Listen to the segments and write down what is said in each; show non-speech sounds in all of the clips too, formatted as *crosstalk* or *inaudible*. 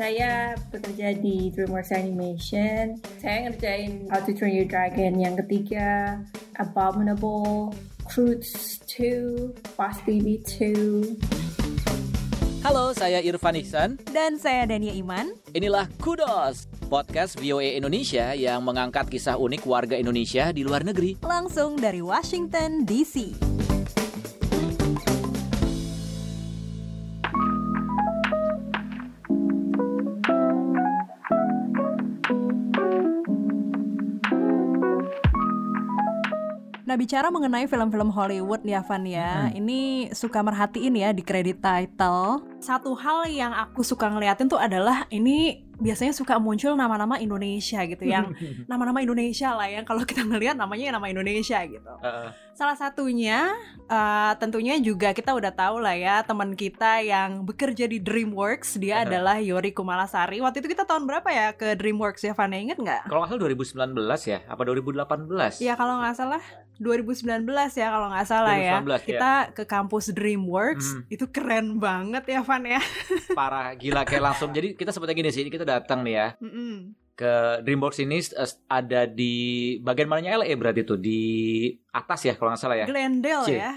saya bekerja di DreamWorks Animation. Saya ngerjain How to Train Your Dragon yang ketiga, Abominable, Croods 2, Boss Baby 2. Halo, saya Irfan Ihsan. Dan saya Dania Iman. Inilah Kudos, podcast VOA Indonesia yang mengangkat kisah unik warga Indonesia di luar negeri. Langsung dari Washington, D.C. Nah bicara mengenai film-film Hollywood ya Van ya, hmm. ini suka merhatiin ya di kredit title. Satu hal yang aku suka ngeliatin tuh adalah ini biasanya suka muncul nama-nama Indonesia gitu yang *laughs* nama-nama Indonesia lah yang kalau kita ngelihat namanya nama Indonesia gitu. Uh. Salah satunya uh, tentunya juga kita udah tahu lah ya teman kita yang bekerja di DreamWorks dia uh. adalah Yori Kumalasari. Waktu itu kita tahun berapa ya ke DreamWorks ya Vana inget nggak? Kalau nggak salah 2019 ya, apa 2018? Ya kalau nggak salah 2019 ya kalau nggak salah 2019, ya. ya. Kita ke kampus DreamWorks hmm. itu keren banget ya Van ya. *laughs* Parah gila kayak langsung. Jadi kita seperti gini sih kita datang nih ya. Mm -mm. Ke DreamWorks ini ada di bagian mananya LA berarti tuh di atas ya kalau nggak salah ya. Glendale C. ya.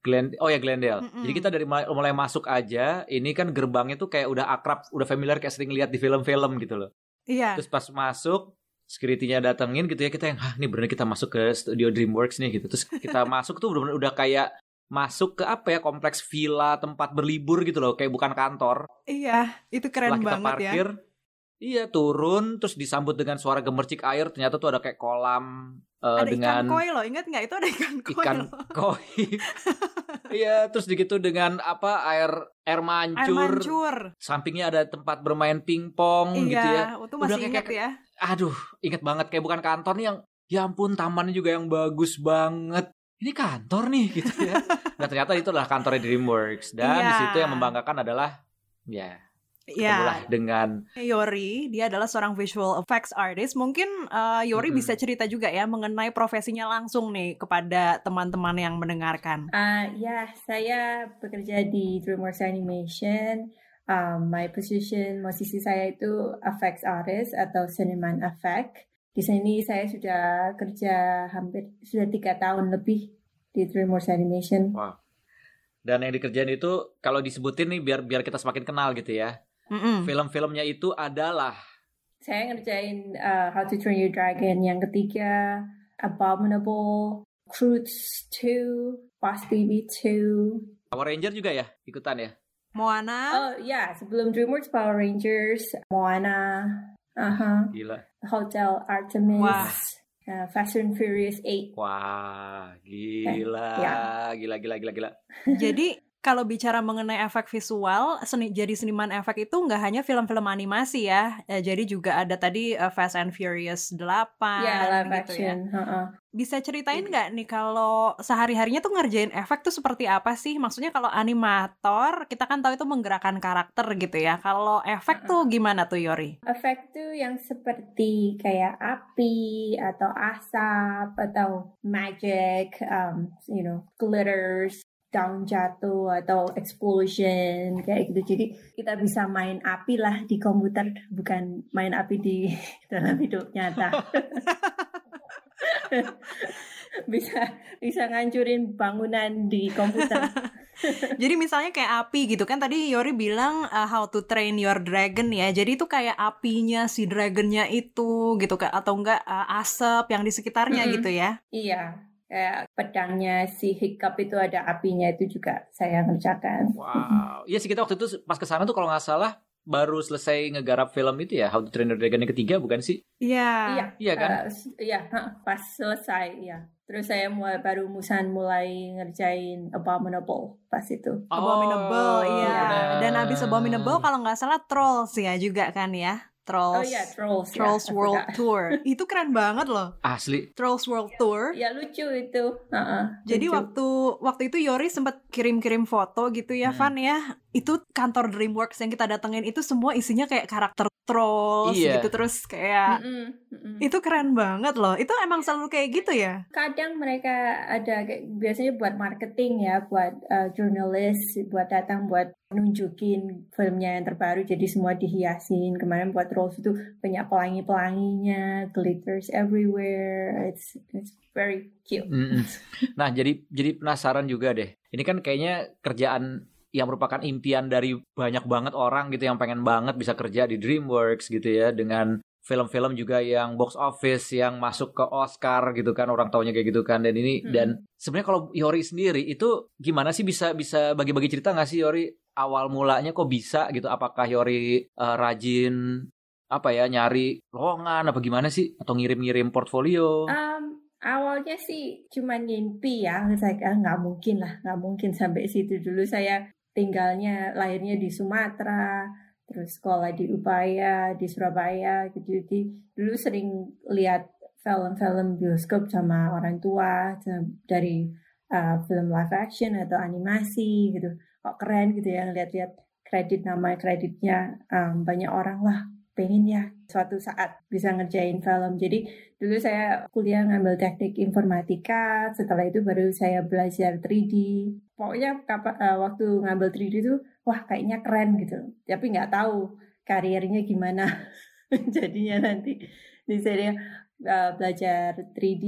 Glen oh ya Glendale. Mm -mm. Jadi kita dari mulai, mulai masuk aja, ini kan gerbangnya tuh kayak udah akrab, udah familiar kayak sering lihat di film-film gitu loh. Iya. Terus pas masuk, security-nya datengin gitu ya kita yang, ah ini bener kita masuk ke studio DreamWorks nih gitu. Terus kita masuk tuh bener-bener udah kayak masuk ke apa ya kompleks villa tempat berlibur gitu loh kayak bukan kantor iya itu keren Setelah kita banget ya. parkir, ya iya turun terus disambut dengan suara gemercik air ternyata tuh ada kayak kolam uh, ada dengan ikan koi loh ingat nggak itu ada ikan koi ikan loh. *laughs* koi iya terus begitu dengan apa air air mancur, air mancur. sampingnya ada tempat bermain pingpong iya, gitu ya itu masih Udah inget kayak, ya aduh inget banget kayak bukan kantor nih yang ya ampun tamannya juga yang bagus banget ini kantor nih gitu ya. *laughs* nah ternyata itu adalah kantornya DreamWorks dan yeah. di situ yang membanggakan adalah ya Ya. dengan Yori, dia adalah seorang visual effects artist. Mungkin uh, Yori -hmm. bisa cerita juga ya mengenai profesinya langsung nih kepada teman-teman yang mendengarkan. Uh, ya, saya bekerja di DreamWorks Animation. Um, my position, posisi saya itu effects artist atau seniman effect. Di sini saya sudah kerja hampir sudah tiga tahun lebih di DreamWorks Animation. Wow. Dan yang dikerjain itu kalau disebutin nih biar biar kita semakin kenal gitu ya. Mm-mm. Film-filmnya itu adalah saya ngerjain uh, How to Train Your Dragon yang ketiga, Abominable, Croods 2, Boss Baby 2. Power Ranger juga ya ikutan ya? Moana. Oh ya, yeah. sebelum DreamWorks Power Rangers, Moana, Uh-huh. Gila. Hotel Artemis. Wah. Uh, Fast and Furious 8. Wah, gila. Ya. Gila, gila, gila, gila. Jadi kalau bicara mengenai efek visual, seni, jadi seniman efek itu nggak hanya film-film animasi ya. ya. Jadi juga ada tadi uh, Fast and Furious 8 ya, live gitu ya. action. ya. Uh -uh. Bisa ceritain nggak nih kalau sehari-harinya tuh ngerjain efek tuh seperti apa sih? Maksudnya kalau animator, kita kan tahu itu menggerakkan karakter gitu ya. Kalau efek uh -uh. tuh gimana tuh Yori? Efek tuh yang seperti kayak api atau asap atau magic, um, you know, glitters down jatuh atau explosion kayak gitu. Jadi kita bisa main api lah di komputer, bukan main api di *laughs* dalam hidup nyata. *laughs* bisa bisa ngancurin bangunan di komputer. *laughs* Jadi misalnya kayak api gitu kan tadi Yori bilang uh, how to train your dragon ya. Jadi itu kayak apinya si dragonnya itu gitu kan atau enggak uh, asap yang di sekitarnya mm -hmm. gitu ya. Iya kayak pedangnya si hiccup itu ada apinya itu juga saya ngerjakan. Wow, iya sih kita waktu itu pas ke sana tuh kalau nggak salah baru selesai ngegarap film itu ya How to Train Your Dragon yang ketiga bukan sih? Iya. Iya. Iya kan? Uh, iya, pas selesai ya. Terus saya mulai baru musan mulai ngerjain Abominable pas itu. Oh, Abominable, iya. Dan abis Abominable kalau nggak salah Trolls ya juga kan ya. Trolls. Oh iya, Trolls. ya, Trolls I *laughs* World. Tour. Itu keren banget loh. Asli. Trolls World Tour. Ya lucu itu. Heeh, Jadi lucu. waktu waktu itu Yori sempat kirim-kirim foto gitu ya, Hmm. Van ya. Itu kantor DreamWorks yang kita datengin itu semua isinya kayak karakter trolls Iya. gitu terus kayak Mm-mm, mm-mm. itu keren banget loh. Itu emang selalu kayak gitu ya? kadang mereka ada kayak- biasanya buat marketing ya, buat uh, jurnalis, buat datang buat nunjukin filmnya yang terbaru jadi semua dihiasin. Kemarin buat Trolls itu banyak pelangi-pelanginya, glitters everywhere. It's it's very cute. Mm-mm. *laughs* Nah, jadi jadi penasaran juga deh. Ini kan kayaknya kerjaan yang merupakan impian dari banyak banget orang gitu yang pengen banget bisa kerja di DreamWorks gitu ya dengan film-film juga yang box office yang masuk ke Oscar gitu kan orang taunya kayak gitu kan. Dan ini Hmm. dan sebenarnya kalau Yori sendiri itu gimana sih? Bisa bisa bagi-bagi cerita nggak sih Yori? Awal mulanya kok bisa gitu? Apakah Yori eh, rajin apa ya nyari lowongan apa gimana sih? Atau ngirim-ngirim portfolio? Um, awalnya sih cuma ngimpi ya, saya ah, nggak mungkin lah, nggak mungkin sampai situ dulu. Saya tinggalnya lahirnya di Sumatera, terus sekolah di Upaya, di Surabaya gitu. Jadi dulu sering lihat film-film bioskop sama orang tua dari uh, film live action atau animasi gitu. Kok keren gitu ya lihat-lihat kredit nama kreditnya um, banyak orang lah pengen ya suatu saat bisa ngerjain film. Jadi dulu saya kuliah ngambil teknik informatika, setelah itu baru saya belajar 3D. Pokoknya eh, waktu ngambil 3D itu, wah kayaknya keren gitu. Tapi nggak tahu karirnya gimana *laughs* jadinya nanti. Jadi saya eh, belajar 3D,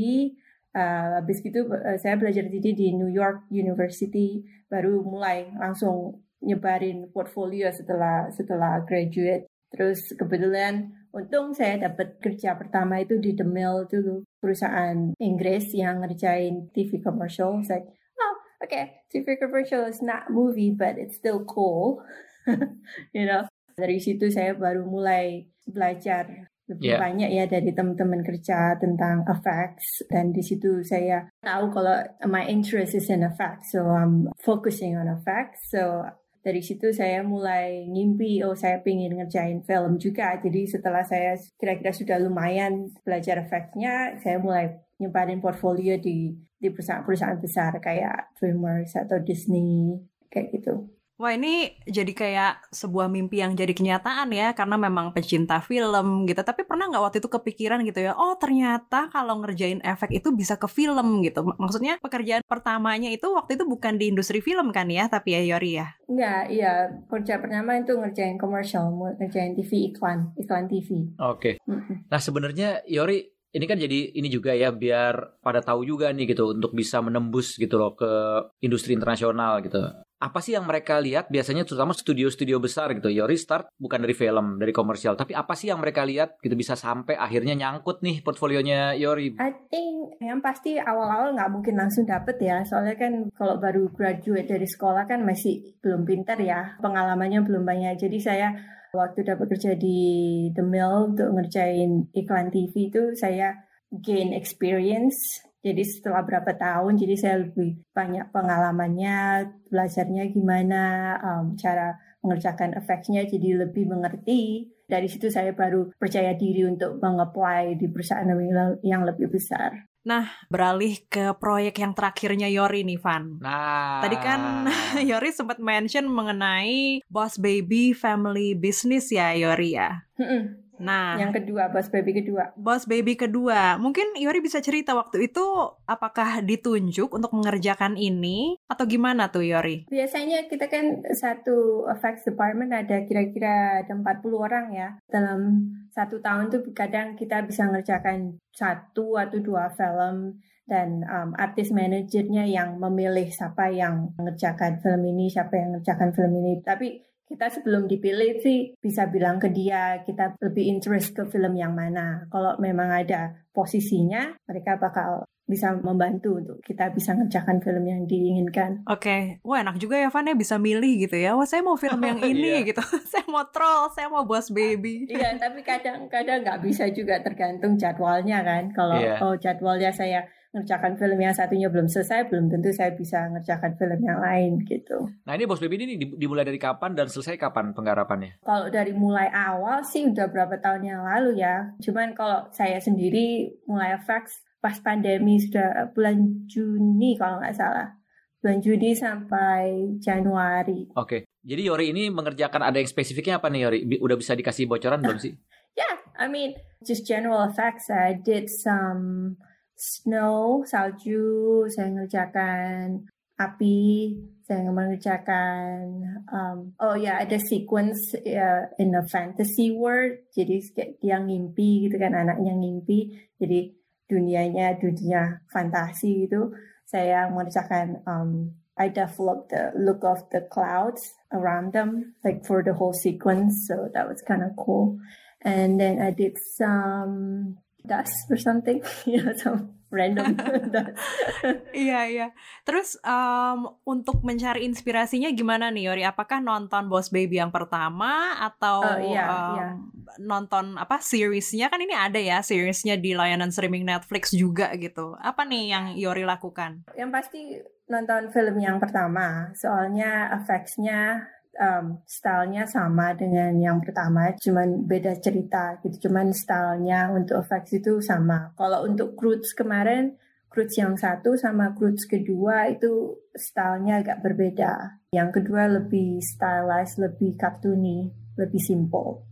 eh, habis gitu eh, saya belajar 3D di New York University, baru mulai langsung nyebarin portfolio setelah setelah graduate. Terus kebetulan untung saya dapat kerja pertama itu di The Mill dulu perusahaan Inggris yang ngerjain TV commercial. Saya, oh okay, TV commercial is not movie but it's still cool, *laughs* you know. Dari situ saya baru mulai belajar lebih Yeah. banyak ya dari teman-teman kerja tentang effects dan di situ saya tahu kalau my interest is in effects, so I'm focusing on effects. So dari situ saya mulai ngimpi oh saya pengen ngerjain film juga. Jadi setelah saya kira-kira sudah lumayan belajar efeknya saya mulai nyebarin portfolio di di perusahaan-perusahaan besar kayak DreamWorks atau Disney kayak gitu Wah ini jadi kayak sebuah mimpi yang jadi kenyataan ya karena memang pecinta film gitu. Tapi pernah nggak waktu itu kepikiran gitu ya? Oh ternyata kalau ngerjain efek itu bisa ke film gitu. Mak- Maksudnya pekerjaan pertamanya itu waktu itu bukan di industri film kan ya? Tapi ya Yori ya. Enggak, iya kerja pertama itu ngerjain komersial, ngerjain TV iklan, iklan TV. Oke. Mm-mm. Nah sebenarnya Yori ini kan jadi ini juga ya biar pada tahu juga nih gitu untuk bisa menembus gitu loh ke industri internasional gitu. Apa sih yang mereka lihat biasanya terutama studio-studio besar gitu. Yori start bukan dari film, dari komersial, tapi apa sih yang mereka lihat gitu bisa sampai akhirnya nyangkut nih portfolionya Yori. I think yang pasti awal-awal nggak mungkin langsung dapet ya, soalnya kan kalau baru graduate dari sekolah kan masih belum pintar ya, pengalamannya belum banyak. Jadi saya waktu dapat kerja di The Mill untuk ngerjain iklan TV itu saya gain experience. Jadi setelah berapa tahun, jadi saya lebih banyak pengalamannya, belajarnya gimana, um, cara mengerjakan efeknya jadi lebih mengerti. Dari situ saya baru percaya diri untuk meng-apply di perusahaan yang- lebih besar. Beralih ke proyek yang terakhirnya Yori nih Van. Nah, Tadi kan *laughs* Yori sempat mention mengenai Boss Baby Family Business ya Yori ya. Nah, Yang kedua, Boss Baby kedua. Boss Baby kedua, mungkin Yori bisa cerita waktu itu apakah ditunjuk untuk mengerjakan ini atau gimana tuh Yori? Biasanya kita kan satu effects department ada kira-kira ada 40 orang ya. Dalam satu tahun tuh kadang kita bisa ngerjakan satu atau dua film dan um, artis manajernya yang memilih siapa yang mengerjakan film ini, siapa yang mengerjakan film ini. Tapi kita sebelum dipilih sih bisa bilang ke dia kita lebih interest ke film yang mana. Kalau memang ada posisinya, mereka bakal bisa membantu untuk kita bisa ngerjakan film yang diinginkan. Oke, wah enak juga ya Van ya bisa milih gitu ya. Wah saya mau film yang *laughs* ini Iya. gitu. *laughs* saya mau troll, saya mau Boss Baby. *laughs* Iya, tapi kadang-kadang nggak bisa juga tergantung jadwalnya kan. Kalau Iya. oh jadwalnya saya ngerjakan film yang satunya belum selesai, belum tentu saya bisa ngerjakan film yang lain gitu. Nah ini Bos Baby ini dimulai dari kapan dan selesai kapan penggarapannya? Kalau dari mulai awal sih udah berapa tahun yang lalu ya. Cuman kalau saya sendiri mulai effects pas pandemi sudah bulan Juni kalau nggak salah. Bulan Juni sampai Januari. Oke, okay. jadi Yori ini mengerjakan ada yang spesifiknya apa nih Yori? Udah bisa dikasih bocoran belum sih? *laughs* yeah, I mean just general effects. I did some snow, salju, saya ngerjakan api, saya mengerjakan um, oh ya yeah, ada sequence uh, in a fantasy world. Jadi dia ngimpi gitu kan anaknya ngimpi. Jadi dunianya dunia fantasi itu saya mengerjakan um, I developed the look of the clouds around them, like for the whole sequence. So that was kind of cool. And then I did some dust or something, *laughs* you know, some random *laughs* dust. Iya iya. Terus um, untuk mencari inspirasinya gimana nih Yori? Apakah nonton Boss Baby yang pertama atau oh, iya, um, iya. nonton apa seriesnya kan ini ada ya seriesnya di layanan streaming Netflix juga gitu. Apa nih yang Yori lakukan? Yang pasti nonton film yang pertama. Soalnya effects-nya um, stylenya sama dengan yang pertama, cuman beda cerita gitu. Cuman stylenya untuk effects itu sama. Kalau untuk Croods kemarin, Croods yang satu sama Croods kedua itu stylenya agak berbeda. Yang kedua lebih stylized, lebih cartoony, lebih simple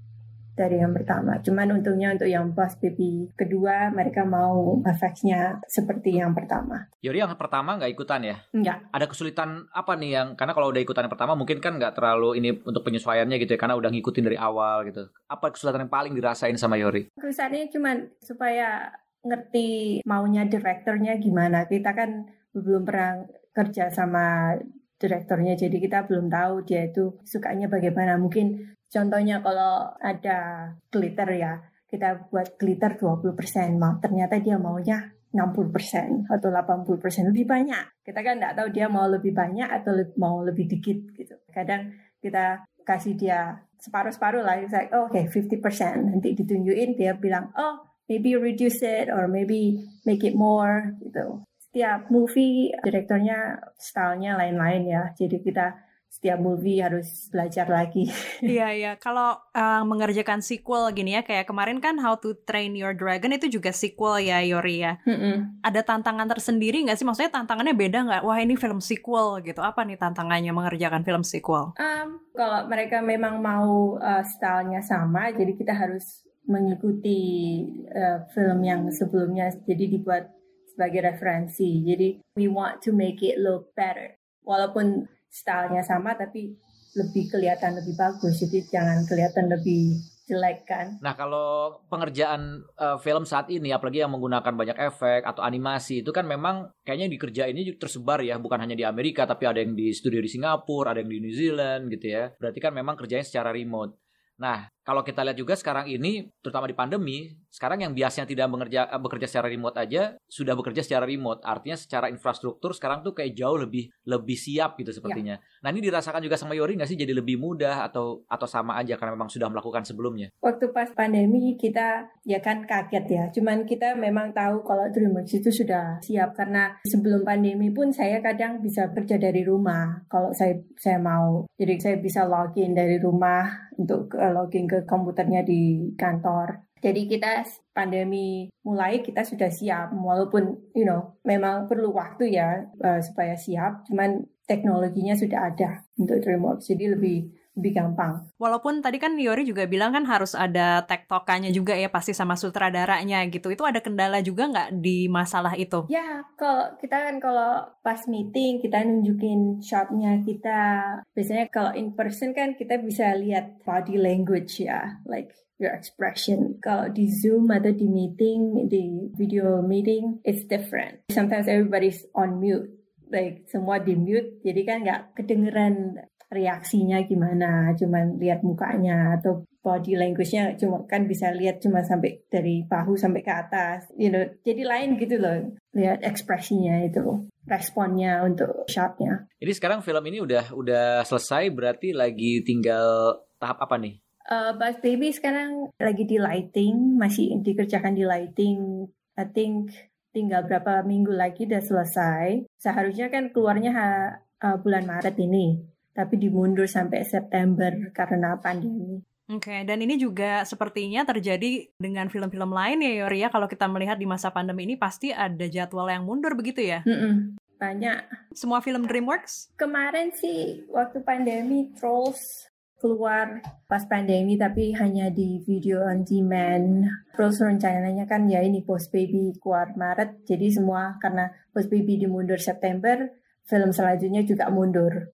dari yang pertama. Cuman untungnya untuk yang Boss Baby kedua mereka mau efeknya seperti yang pertama. Yori yang pertama nggak ikutan ya? Enggak. Ada kesulitan apa nih yang karena kalau udah ikutan yang pertama mungkin kan nggak terlalu ini untuk penyesuaiannya gitu ya karena udah ngikutin dari awal gitu. Apa kesulitan yang paling dirasain sama Yori? Kesulitannya cuman supaya ngerti maunya direkturnya gimana. Kita kan belum pernah kerja sama direkturnya jadi kita belum tahu dia itu sukanya bagaimana mungkin Contohnya kalau ada glitter ya, kita buat glitter 20%, mau ternyata dia maunya 60% atau 80% lebih banyak. Kita kan nggak tahu dia mau lebih banyak atau mau lebih dikit gitu. Kadang kita kasih dia separuh-separuh lah, like, oh, oke okay, 50%. Nanti ditunjukin dia bilang, oh maybe reduce it or maybe make it more gitu. Setiap movie direkturnya stylenya lain-lain ya. Jadi kita setiap movie harus belajar lagi. *laughs* Iya iya, kalau uh, mengerjakan sequel gini ya, kayak kemarin kan How to Train Your Dragon itu juga sequel ya Yori ya. Mm -mm. Ada tantangan tersendiri nggak sih? Maksudnya tantangannya beda nggak? Wah ini film sequel gitu. Apa nih tantangannya mengerjakan film sequel? Um, kalau mereka memang mau uh, stylenya sama, jadi kita harus mengikuti uh, film yang sebelumnya, jadi dibuat sebagai referensi. Jadi we want to make it look better. Walaupun stylenya sama tapi lebih kelihatan lebih bagus jadi jangan kelihatan lebih jelek kan. Nah kalau pengerjaan uh, film saat ini apalagi yang menggunakan banyak efek atau animasi itu kan memang kayaknya dikerjainnya tersebar ya bukan hanya di Amerika tapi ada yang di studio di Singapura, ada yang di New Zealand gitu ya. Berarti kan memang kerjanya secara remote. Nah, kalau kita lihat juga sekarang ini, terutama di pandemi, sekarang yang biasanya tidak bekerja eh, bekerja secara remote aja sudah bekerja secara remote. Artinya secara infrastruktur sekarang tuh kayak jauh lebih lebih siap gitu sepertinya. Ya. Nah ini dirasakan juga sama Yori nggak sih jadi lebih mudah atau atau sama aja karena memang sudah melakukan sebelumnya? Waktu pas pandemi kita ya kan kaget ya. Cuman kita memang tahu kalau DreamWorks itu sudah siap karena sebelum pandemi pun saya kadang bisa kerja dari rumah kalau saya saya mau. Jadi saya bisa login dari rumah untuk login ke komputernya di kantor. Jadi kita pandemi mulai kita sudah siap walaupun you know memang perlu waktu ya uh, supaya siap cuman teknologinya sudah ada untuk DreamWorks jadi lebih lebih gampang. Walaupun tadi kan Yori juga bilang kan harus ada tektokannya juga ya pasti sama sutradaranya gitu. Itu ada kendala juga nggak di masalah itu? Ya, kalau kita kan kalau pas meeting kita nunjukin shotnya kita biasanya kalau in person kan kita bisa lihat body language ya, like your expression. Kalau di Zoom atau di meeting, di video meeting, it's different. Sometimes everybody's on mute like semua di mute jadi kan nggak kedengeran reaksinya gimana, cuman lihat mukanya atau body language-nya cuma kan bisa lihat cuma sampai dari bahu sampai ke atas, you know. Jadi lain gitu loh, lihat ekspresinya itu, responnya untuk shotnya. Jadi sekarang film ini udah udah selesai, berarti lagi tinggal tahap apa nih? Uh, Buzz Baby sekarang lagi di lighting, masih dikerjakan di lighting. I think tinggal berapa minggu lagi udah selesai. Seharusnya kan keluarnya ha, uh, bulan Maret ini, tapi dimundur sampai September karena pandemi. Oke, okay, dan ini juga sepertinya terjadi dengan film-film lain ya Yoria. Kalau kita melihat di masa pandemi ini pasti ada jadwal yang mundur begitu ya? Mm -mm, banyak. Semua film DreamWorks? Kemarin sih waktu pandemi Trolls keluar pas pandemi tapi hanya di video on demand. Terus rencananya kan ya ini Post Baby keluar Maret. Jadi semua karena Post Baby dimundur September, film selanjutnya juga mundur.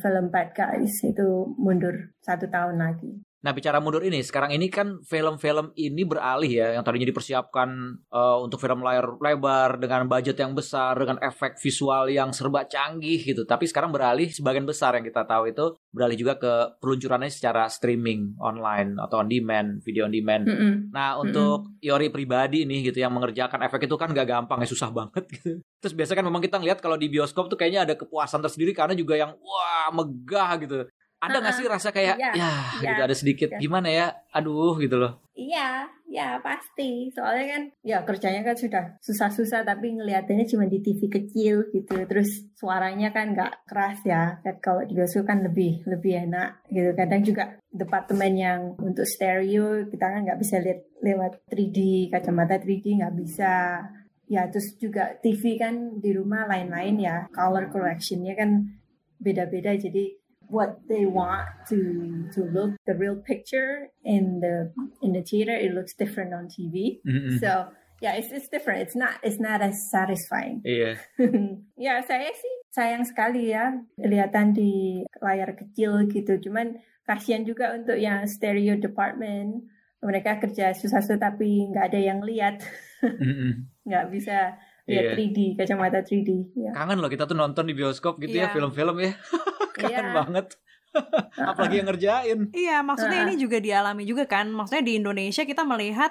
Film Bad Guys itu mundur satu tahun lagi. Nah bicara mundur ini, sekarang ini kan film-film ini beralih ya, yang tadinya dipersiapkan uh, untuk film layar lebar dengan budget yang besar, dengan efek visual yang serba canggih gitu. Tapi sekarang beralih sebagian besar yang kita tahu itu beralih juga ke peluncurannya secara streaming online atau on demand, video on demand. Mm -hmm. Nah untuk mm -hmm. Yori pribadi nih gitu yang mengerjakan efek itu kan gak gampang ya, susah banget *laughs* gitu. Terus biasanya kan memang kita ngeliat kalau di bioskop tuh kayaknya ada kepuasan tersendiri karena juga yang wah megah gitu ada nggak sih rasa kayak iya, ya, ya gitu ada sedikit ya. gimana ya? Aduh gitu loh. Iya ya pasti. Soalnya kan ya kerjanya kan sudah susah-susah tapi ngeliatinnya cuma di TV kecil gitu. Terus suaranya kan nggak keras ya. Kan kalau di bioskop kan lebih lebih enak gitu. Kadang juga departemen yang untuk stereo kita kan nggak bisa lihat lewat 3D kacamata 3D nggak bisa. Ya terus juga TV kan di rumah lain-lain ya. Color correctionnya kan beda-beda. Jadi what they want to to look the real picture in the in the theater it looks different on TV mm-hmm. so yeah it's it's different it's not it's not as satisfying iya yeah. *laughs* ya saya sih sayang sekali ya kelihatan di layar kecil gitu cuman kasihan juga untuk yang stereo department mereka kerja susah-susah tapi nggak ada yang lihat mm-hmm. *laughs* nggak bisa lihat yeah. 3D kacamata 3D ya. kangen loh kita tuh nonton di bioskop gitu yeah. ya iya. film-film ya *laughs* Keren yeah. banget. Apalagi yang ngerjain. Iya, maksudnya uh. ini juga dialami juga kan. Maksudnya di Indonesia kita melihat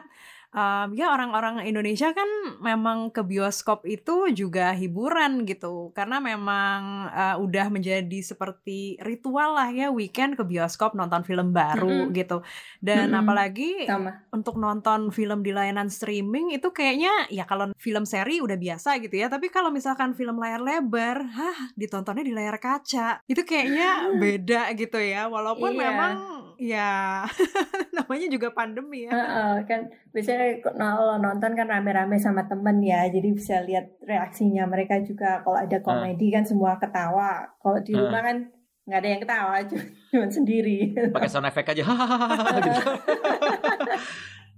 um, ya orang-orang Indonesia kan memang ke bioskop itu juga hiburan gitu karena memang uh, udah menjadi seperti ritual lah ya weekend ke bioskop nonton film baru mm -hmm. gitu dan mm -hmm. apalagi Sama. untuk nonton film di layanan streaming itu kayaknya ya kalau film seri udah biasa gitu ya tapi kalau misalkan film layar lebar hah ditontonnya di layar kaca itu kayaknya *laughs* beda gitu ya walaupun iya. memang ya *laughs* namanya juga pandemi ya uh -uh, kan biasanya kalau nonton kan rame-rame sama temen ya jadi bisa lihat reaksinya mereka juga kalau ada komedi uh. kan semua ketawa kalau di rumah uh. kan nggak ada yang ketawa *laughs* cuma sendiri pakai sound effect aja *laughs* gitu.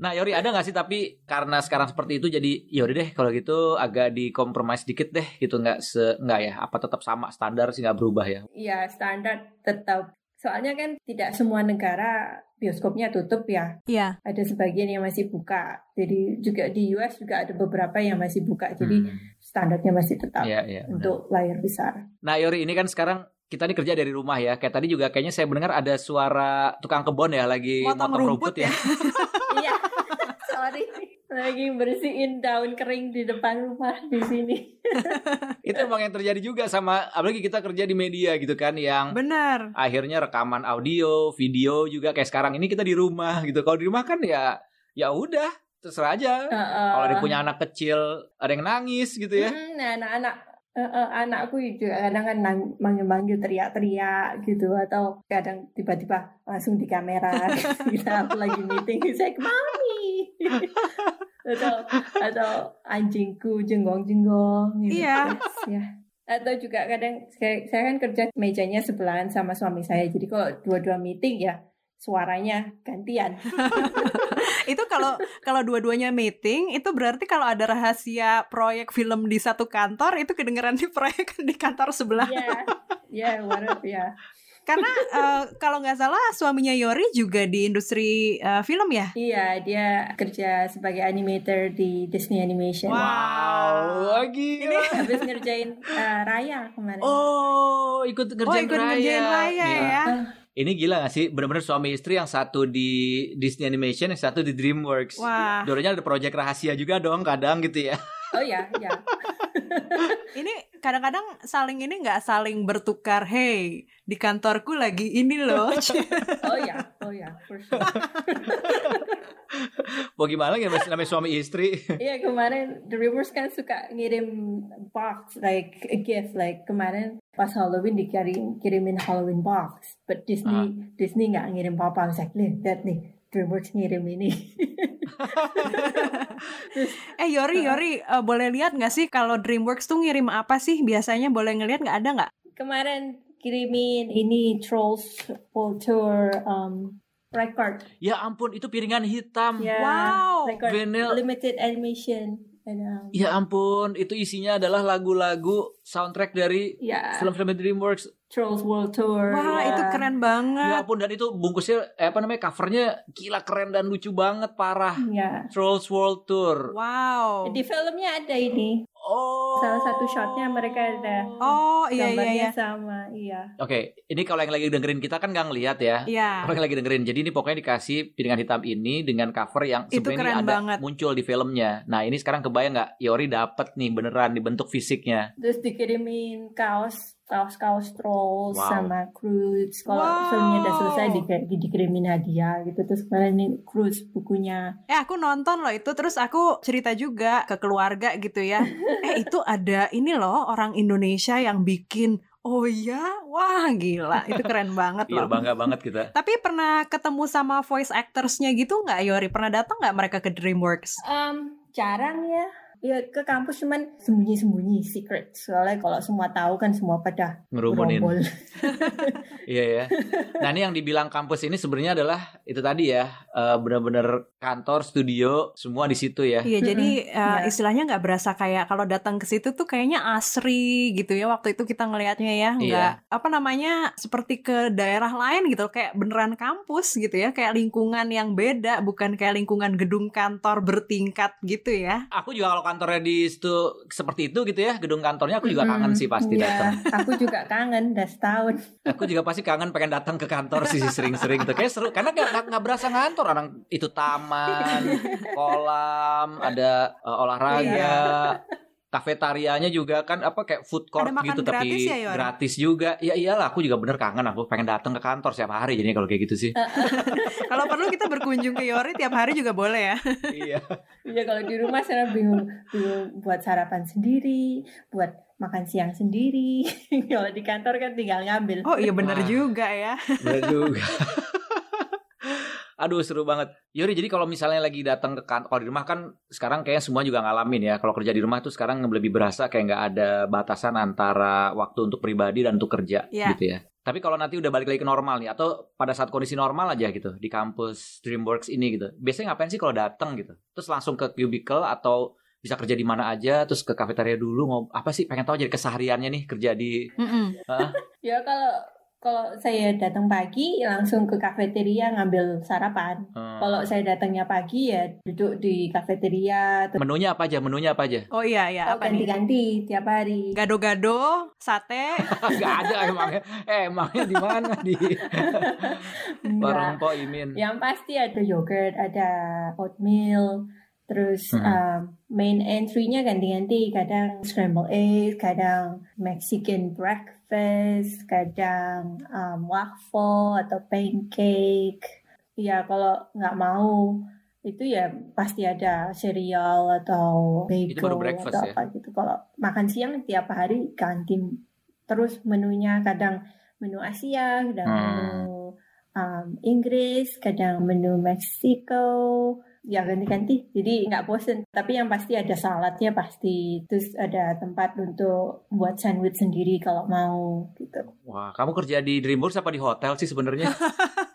Nah Yori ada nggak sih tapi karena sekarang seperti itu jadi yaudah deh kalau gitu agak dikompromis dikit deh gitu nggak se nggak ya apa tetap sama standar sih nggak berubah ya? Iya standar tetap Soalnya kan tidak semua negara bioskopnya tutup ya. Iya. Ada sebagian yang masih buka. Jadi juga di US juga ada beberapa yang masih buka. Jadi hmm. standarnya masih tetap ya, ya, untuk benar. layar besar. Nah Yori ini kan sekarang kita ini kerja dari rumah ya. Kayak tadi juga kayaknya saya mendengar ada suara tukang kebun ya lagi motong, motong rumput, rumput ya. *laughs* Iya. Sorry lagi bersihin daun kering di depan rumah di sini. *laughs* itu emang yang terjadi juga sama apalagi kita kerja di media gitu kan yang benar. Akhirnya rekaman audio, video juga kayak sekarang ini kita di rumah gitu. Kalau di rumah kan ya ya udah terserah aja. Uh, uh. Kalau ada punya anak kecil ada yang nangis gitu ya. Hmm, nah, anak-anak uh, uh, anakku juga kadang kan manggil-manggil teriak-teriak gitu atau kadang tiba-tiba langsung di kamera *laughs* kita aku lagi meeting saya mami atau atau anjingku jenggong-jenggong gitu. Iya. Ya. Atau juga kadang saya, saya kan kerja mejanya sebelahan sama suami saya. Jadi kalau dua-dua meeting ya suaranya gantian. *laughs* Itu kalau kalau dua-duanya meeting itu berarti kalau ada rahasia proyek film di satu kantor itu kedengeran di proyek di kantor sebelah. Iya, yeah, yeah, ya. Karena uh, kalau nggak salah suaminya Yori juga di industri uh, film ya? Iya, dia kerja sebagai animator di Disney Animation. Wow, lagi ini habis ngerjain uh, Raya kemarin. Oh, ikut ngerjain oh, ikut Raya. Ngerjain Raya ya. Ini gila gak sih? Bener-bener suami istri yang satu di Disney Animation, yang satu di DreamWorks. Wah. Dulunya ada proyek rahasia juga dong kadang gitu ya. Oh ya, ya. *laughs* ini kadang-kadang saling ini nggak saling bertukar. Hey, di kantorku lagi ini loh. *laughs* oh ya, oh ya, for sure. Mau gimana ya namanya suami istri? Iya kemarin Dreamworks kan suka ngirim box like a gift like kemarin pas Halloween dikirim kirimin Halloween box, but Disney uh. Disney nggak ngirim apa-apa. Exactly, lihat nih DreamWorks ngirim ini. *laughs* eh Yori, Yori, uh, boleh lihat nggak sih kalau DreamWorks tuh ngirim apa sih? Biasanya boleh ngeliat nggak ada nggak? Kemarin kirimin ini Trolls World Tour um, record. Ya ampun, itu piringan hitam. Yeah, wow. Record Vinyl. limited animation. Ya ampun, itu isinya adalah lagu-lagu soundtrack dari yeah. film-film DreamWorks. Trolls World Tour. Wah, ya. itu keren banget. Ya ampun, dan itu bungkusnya eh, apa namanya covernya gila keren dan lucu banget parah. Ya. Trolls World Tour. Wow. Di filmnya ada ini. Oh. Salah satu shotnya mereka ada. Oh iya iya iya. sama, iya. Oke, okay, ini kalau yang lagi dengerin kita kan nggak ngeliat ya. Iya. Kalau yang lagi dengerin, jadi ini pokoknya dikasih piringan hitam ini dengan cover yang sebenarnya ada banget. muncul di filmnya. Nah ini sekarang kebayang nggak? Yori dapet nih beneran dibentuk fisiknya. Terus dikirimin kaos kaos-kaos trolls wow. sama Cruz. Kalau wow. filmnya udah selesai di, di, dikirimin hadiah gitu. Terus kemarin ini Cruz bukunya. Eh aku nonton loh itu. Terus aku cerita juga ke keluarga gitu ya. *laughs* eh itu ada ini loh orang Indonesia yang bikin Oh iya, wah gila, itu keren banget iya, loh. Iya bangga banget kita. Tapi pernah ketemu sama voice actorsnya gitu nggak Yori? Pernah datang nggak mereka ke DreamWorks? Um, jarang ya ya ke kampus cuman sembunyi-sembunyi secret. Soalnya kalau semua tahu kan semua pada ngerumunin. *laughs* iya ya nah ini yang dibilang kampus ini sebenarnya adalah itu tadi ya uh, benar-benar kantor studio semua di situ ya. Iya jadi uh, istilahnya nggak berasa kayak kalau datang ke situ tuh kayaknya asri gitu ya waktu itu kita ngelihatnya ya. Nggak iya. apa namanya seperti ke daerah lain gitu kayak beneran kampus gitu ya kayak lingkungan yang beda bukan kayak lingkungan gedung kantor bertingkat gitu ya. Aku juga kalau kantornya di situ seperti itu gitu ya gedung kantornya aku juga kangen sih pasti yeah, datang aku juga kangen udah setahun. *laughs* Aku juga pasti kangen pengen datang ke kantor sih sering-sering tuh. Kayak seru karena nggak nggak berasa ngantor. Orang itu taman kolam ada uh, olahraga. Yeah kafetarianya juga kan apa kayak food court gitu tapi ya, gratis juga. Ya iyalah aku juga bener kangen aku pengen datang ke kantor setiap hari jadi kalau kayak gitu sih. *laughs* kalau perlu kita berkunjung ke Yori tiap hari juga boleh ya. *laughs* iya. Iya kalau di rumah saya bingung, bingung buat sarapan sendiri, buat makan siang sendiri. *laughs* kalau di kantor kan tinggal ngambil. Oh iya bener juga ya. Bener juga. Aduh seru banget. Yori jadi kalau misalnya lagi datang ke kantor, kalau di rumah kan sekarang kayaknya semua juga ngalamin ya. Kalau kerja di rumah tuh sekarang lebih berasa kayak nggak ada batasan antara waktu untuk pribadi dan untuk kerja yeah. gitu ya. Tapi kalau nanti udah balik lagi ke normal nih atau pada saat kondisi normal aja gitu di kampus Dreamworks ini gitu. Biasanya ngapain sih kalau datang gitu? Terus langsung ke cubicle atau bisa kerja di mana aja terus ke kafetaria dulu mau apa sih pengen tahu jadi kesehariannya nih kerja di mm -mm. Uh? ya kalau kalau saya datang pagi langsung ke kafeteria ngambil sarapan. Hmm. Kalau saya datangnya pagi ya duduk di kafeteria. Menunya apa aja? Menunya apa aja? Oh iya iya. Oh, ganti-ganti tiap hari. Gado-gado, sate. *laughs* Gak ada emangnya. Eh emangnya di mana di *laughs* warung Po Imin? Yang pasti ada yogurt, ada oatmeal. Terus hmm. um, main entry-nya ganti-ganti. Kadang scramble eggs, kadang Mexican breakfast breakfast, kadang um, waffle atau pancake. Ya kalau nggak mau itu ya pasti ada cereal atau bagel atau ya? apa gitu. Kalau makan siang tiap hari ganti terus menunya kadang menu Asia, kadang hmm. menu um, Inggris, kadang menu Meksiko, ya ganti-ganti. Jadi nggak bosen. Tapi yang pasti ada saladnya pasti. Terus ada tempat untuk buat sandwich sendiri kalau mau gitu. Wah kamu kerja di Dreamworks apa di hotel sih sebenarnya *laughs*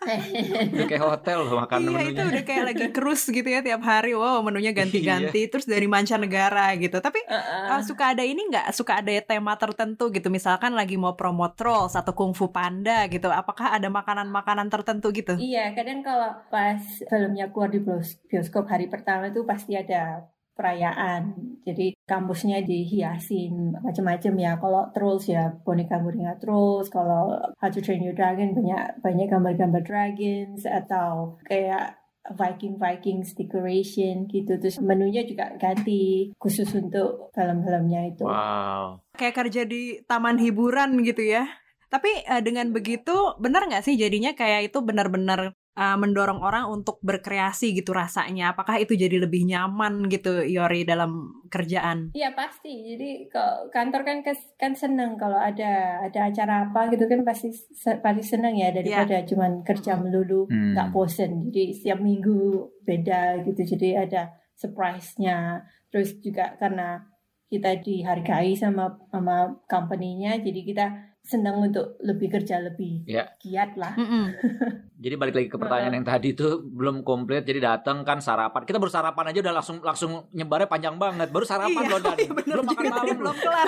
kayak hotel loh makan iya, menunya. itu udah kayak lagi cruise gitu ya tiap hari. Wow menunya ganti-ganti iya. terus dari mancanegara gitu. Tapi uh -uh. Uh, suka ada ini nggak? Suka ada tema tertentu gitu. Misalkan lagi mau promo trolls atau kungfu panda gitu. Apakah ada makanan-makanan tertentu gitu? Iya kadang kalau pas filmnya keluar di bioskop hari pertama itu pasti ada perayaan. Jadi kampusnya dihiasin macam-macam ya. Kalau Trolls ya boneka-boneka Trolls. Kalau How to Train Your Dragon banyak banyak gambar-gambar dragons atau kayak Viking Vikings decoration gitu. Terus menunya juga ganti khusus untuk film-filmnya itu. Wow. Kayak kerja di taman hiburan gitu ya. Tapi uh, dengan begitu benar nggak sih jadinya kayak itu benar-benar uh, mendorong orang untuk berkreasi gitu rasanya. Apakah itu jadi lebih nyaman gitu Yori dalam kerjaan? Iya pasti. Jadi kalau kantor kan kan seneng kalau ada ada acara apa gitu kan pasti pasti seneng ya daripada yeah. cuman kerja melulu nggak hmm. bosen. Jadi setiap minggu beda gitu. Jadi ada surprise-nya. Terus juga karena kita dihargai sama sama company-nya jadi kita senang untuk lebih kerja lebih ya. giat lah. Mm -mm. *laughs* jadi balik lagi ke pertanyaan yang tadi itu belum komplit jadi datang kan sarapan. Kita baru sarapan aja udah langsung langsung nyebarnya panjang banget. Baru sarapan iya, loh dan iya, belum makan malam belum kelar.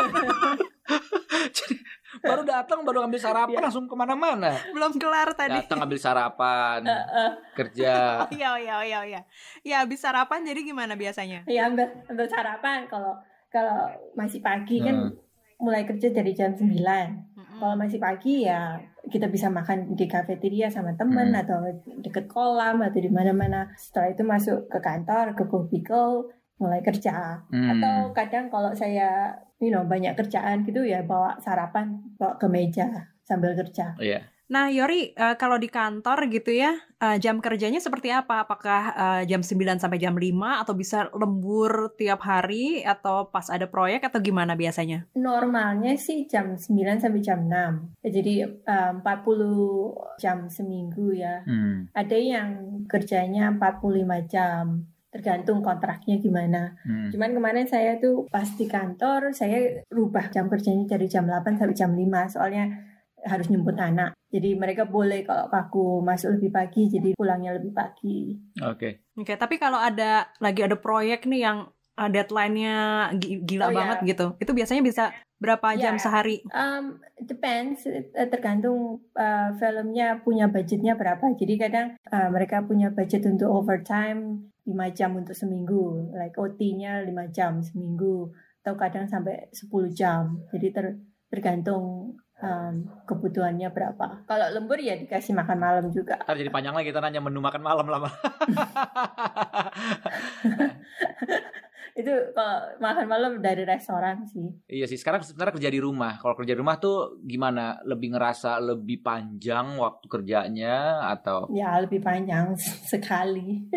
*laughs* jadi, baru datang baru ngambil sarapan ya. langsung ke mana-mana. Belum kelar tadi. Datang ngambil sarapan uh, uh. kerja. *laughs* Oh, iya iya iya iya. Ya habis sarapan jadi gimana biasanya? Iya ambil ambil sarapan kalau kalau masih pagi kan hmm. kan mulai kerja dari jam 9 kalau masih pagi ya kita bisa makan di kafeteria sama teman hmm. atau deket kolam atau di mana-mana. Setelah itu masuk ke kantor, ke kubikel, mulai kerja. Hmm. Atau kadang kalau saya, you know, banyak kerjaan gitu ya bawa sarapan, bawa ke meja sambil kerja. Yeah. Nah, Yori, uh, kalau di kantor gitu ya, uh, jam kerjanya seperti apa? Apakah uh, jam 9 sampai jam 5 atau bisa lembur tiap hari atau pas ada proyek atau gimana biasanya? Normalnya sih jam 9 sampai jam 6. Jadi uh, 40 jam seminggu ya. Hmm. Ada yang kerjanya 45 jam tergantung kontraknya gimana. Hmm. Cuman kemarin saya tuh pas di kantor saya rubah jam kerjanya dari jam 8 sampai jam 5 soalnya harus nyebut anak. Jadi mereka boleh kalau aku masuk lebih pagi, jadi pulangnya lebih pagi. Oke. Okay. Oke, okay, tapi kalau ada lagi ada proyek nih yang uh, deadline-nya gila oh, banget yeah. gitu, itu biasanya bisa berapa yeah. jam sehari? Um, depends, tergantung uh, filmnya punya budgetnya berapa. Jadi kadang uh, mereka punya budget untuk overtime 5 jam untuk seminggu, like OT-nya 5 jam seminggu, atau kadang sampai 10 jam. Jadi ter tergantung um, kebutuhannya berapa. Kalau lembur ya dikasih makan malam juga. Ntar jadi panjang lagi kita nanya menu makan malam lama. *laughs* itu kalau makan malam dari restoran sih. Iya sih. Sekarang sebenarnya kerja di rumah. Kalau kerja di rumah tuh gimana? Lebih ngerasa lebih panjang waktu kerjanya atau? Ya lebih panjang *laughs* sekali.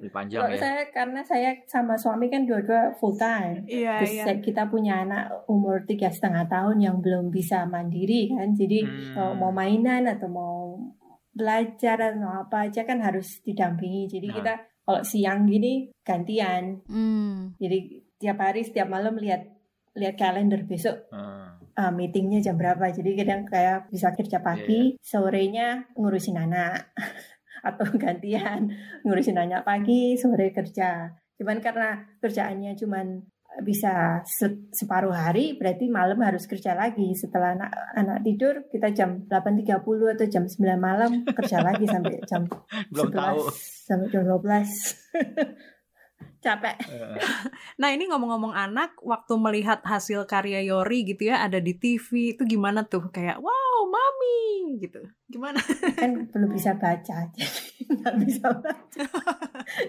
Lebih panjang ya. Saya karena saya sama suami kan dua-dua full time. Iya Terus iya. kita punya anak umur tiga setengah tahun yang belum bisa mandiri kan. Jadi hmm. kalau mau mainan atau mau belajar atau apa aja kan harus didampingi. Jadi nah. kita kalau siang gini gantian. Hmm. Jadi tiap hari setiap malam lihat lihat kalender besok. Hmm. Uh, meetingnya jam berapa jadi kadang kayak bisa kerja pagi yeah. Iya. sorenya ngurusin anak *laughs* atau gantian ngurusin anak pagi sore kerja cuman karena kerjaannya cuman bisa se separuh hari berarti malam harus kerja lagi setelah anak anak tidur kita jam 8.30 atau jam 9 malam kerja lagi sampai jam *laughs* Belum 11 tahu. sampai jam 12 capek. *laughs* Nah ini ngomong-ngomong anak, waktu melihat hasil karya Yori gitu ya ada di TV itu gimana tuh kayak wow mami gitu, gimana? Kan belum *laughs* bisa baca, *laughs* nggak bisa baca.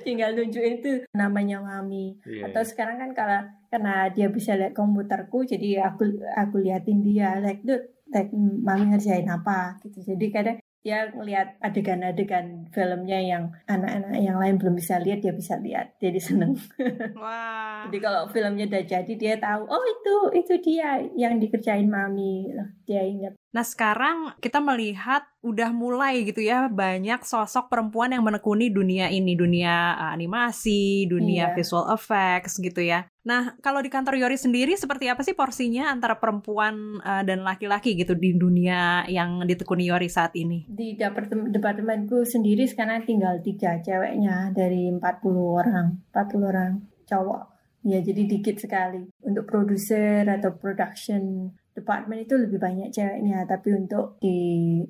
Tinggal tunjukin itu namanya mami. Yeah. Atau sekarang kan kalau karena dia bisa lihat komputerku, jadi aku aku liatin dia like tuh like mami ngerjain apa gitu. Jadi kadang dia ngelihat adegan-adegan filmnya yang anak-anak yang lain belum bisa lihat dia bisa lihat jadi seneng. *laughs* Wah. jadi kalau filmnya udah jadi dia tahu oh itu itu dia yang dikerjain mami dia ingat. Nah sekarang kita melihat udah mulai gitu ya banyak sosok perempuan yang menekuni dunia ini dunia uh, animasi, dunia iya. visual effects gitu ya. Nah kalau di kantor Yori sendiri seperti apa sih porsinya antara perempuan uh, dan laki-laki gitu di dunia yang ditekuni Yori saat ini? Di departemen departemenku sendiri sekarang tinggal tiga ceweknya dari 40 orang, 40 orang cowok. Ya jadi dikit sekali untuk produser atau production department itu lebih banyak ceweknya tapi untuk di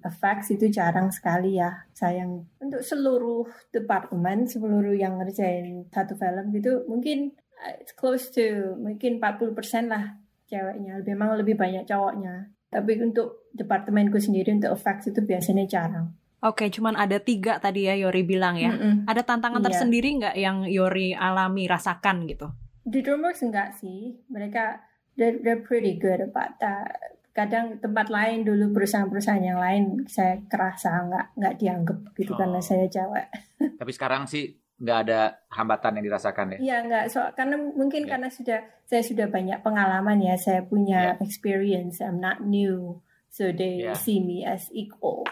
effects itu jarang sekali ya sayang untuk seluruh departemen seluruh yang ngerjain satu film gitu mungkin it's close to mungkin 40% lah ceweknya memang lebih banyak cowoknya tapi untuk departemenku sendiri untuk effects itu biasanya jarang Oke, cuman ada tiga tadi ya Yori bilang ya. Mm -mm. Ada tantangan iya. tersendiri nggak yang Yori alami rasakan gitu? Di DreamWorks enggak sih. Mereka they're, they're pretty good about that kadang tempat lain dulu perusahaan-perusahaan yang lain saya kerasa nggak nggak dianggap gitu Oh. karena saya cewek. *laughs* Tapi sekarang sih nggak ada hambatan yang dirasakan ya. Iya nggak so karena mungkin Ya. karena sudah saya sudah banyak pengalaman ya saya punya Ya. experience I'm not new so they Ya. see me as equal.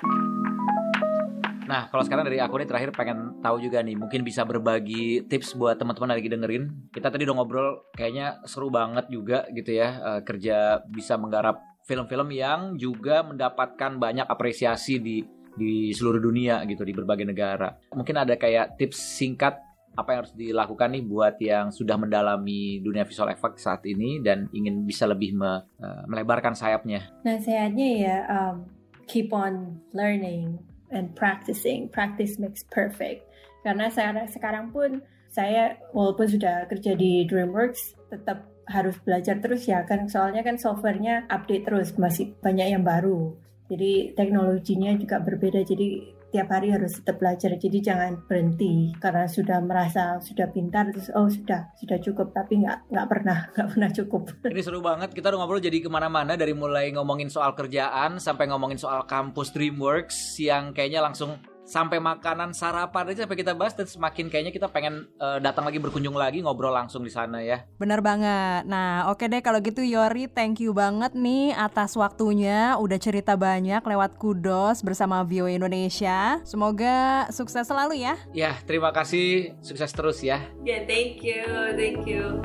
Nah, kalau sekarang dari aku nih terakhir pengen tahu juga nih, mungkin bisa berbagi tips buat teman-teman lagi dengerin. Kita tadi udah ngobrol, kayaknya seru banget juga gitu ya, eh, kerja bisa menggarap film-film yang juga mendapatkan banyak apresiasi di di seluruh dunia gitu di berbagai negara. Mungkin ada kayak tips singkat apa yang harus dilakukan nih buat yang sudah mendalami dunia visual effect saat ini dan ingin bisa lebih me- eh, melebarkan sayapnya. Nasihatnya ya um, keep on learning and practicing. Practice makes perfect. Karena saya sekarang pun saya walaupun sudah kerja di DreamWorks tetap harus belajar terus ya kan soalnya kan softwarenya update terus masih banyak yang baru. Jadi teknologinya juga berbeda jadi tiap hari harus tetap belajar. Jadi jangan berhenti karena sudah merasa sudah pintar terus oh sudah sudah cukup tapi nggak nggak pernah *laughs* nggak pernah cukup. Ini seru banget, kita udah ngobrol jadi ke mana-mana dari mulai ngomongin soal kerjaan sampai ngomongin soal kampus DreamWorks yang kayaknya langsung sampai makanan sarapan aja sampai kita bahas dan semakin kayaknya kita pengen eh, datang lagi berkunjung lagi ngobrol langsung di sana ya. Bener banget. Nah, oke deh kalau gitu Yori, thank you banget nih atas waktunya. Udah cerita banyak lewat Kudos bersama Vio Indonesia. Semoga sukses selalu ya. Ya, terima kasih, sukses terus ya. Yeah, thank you, thank you.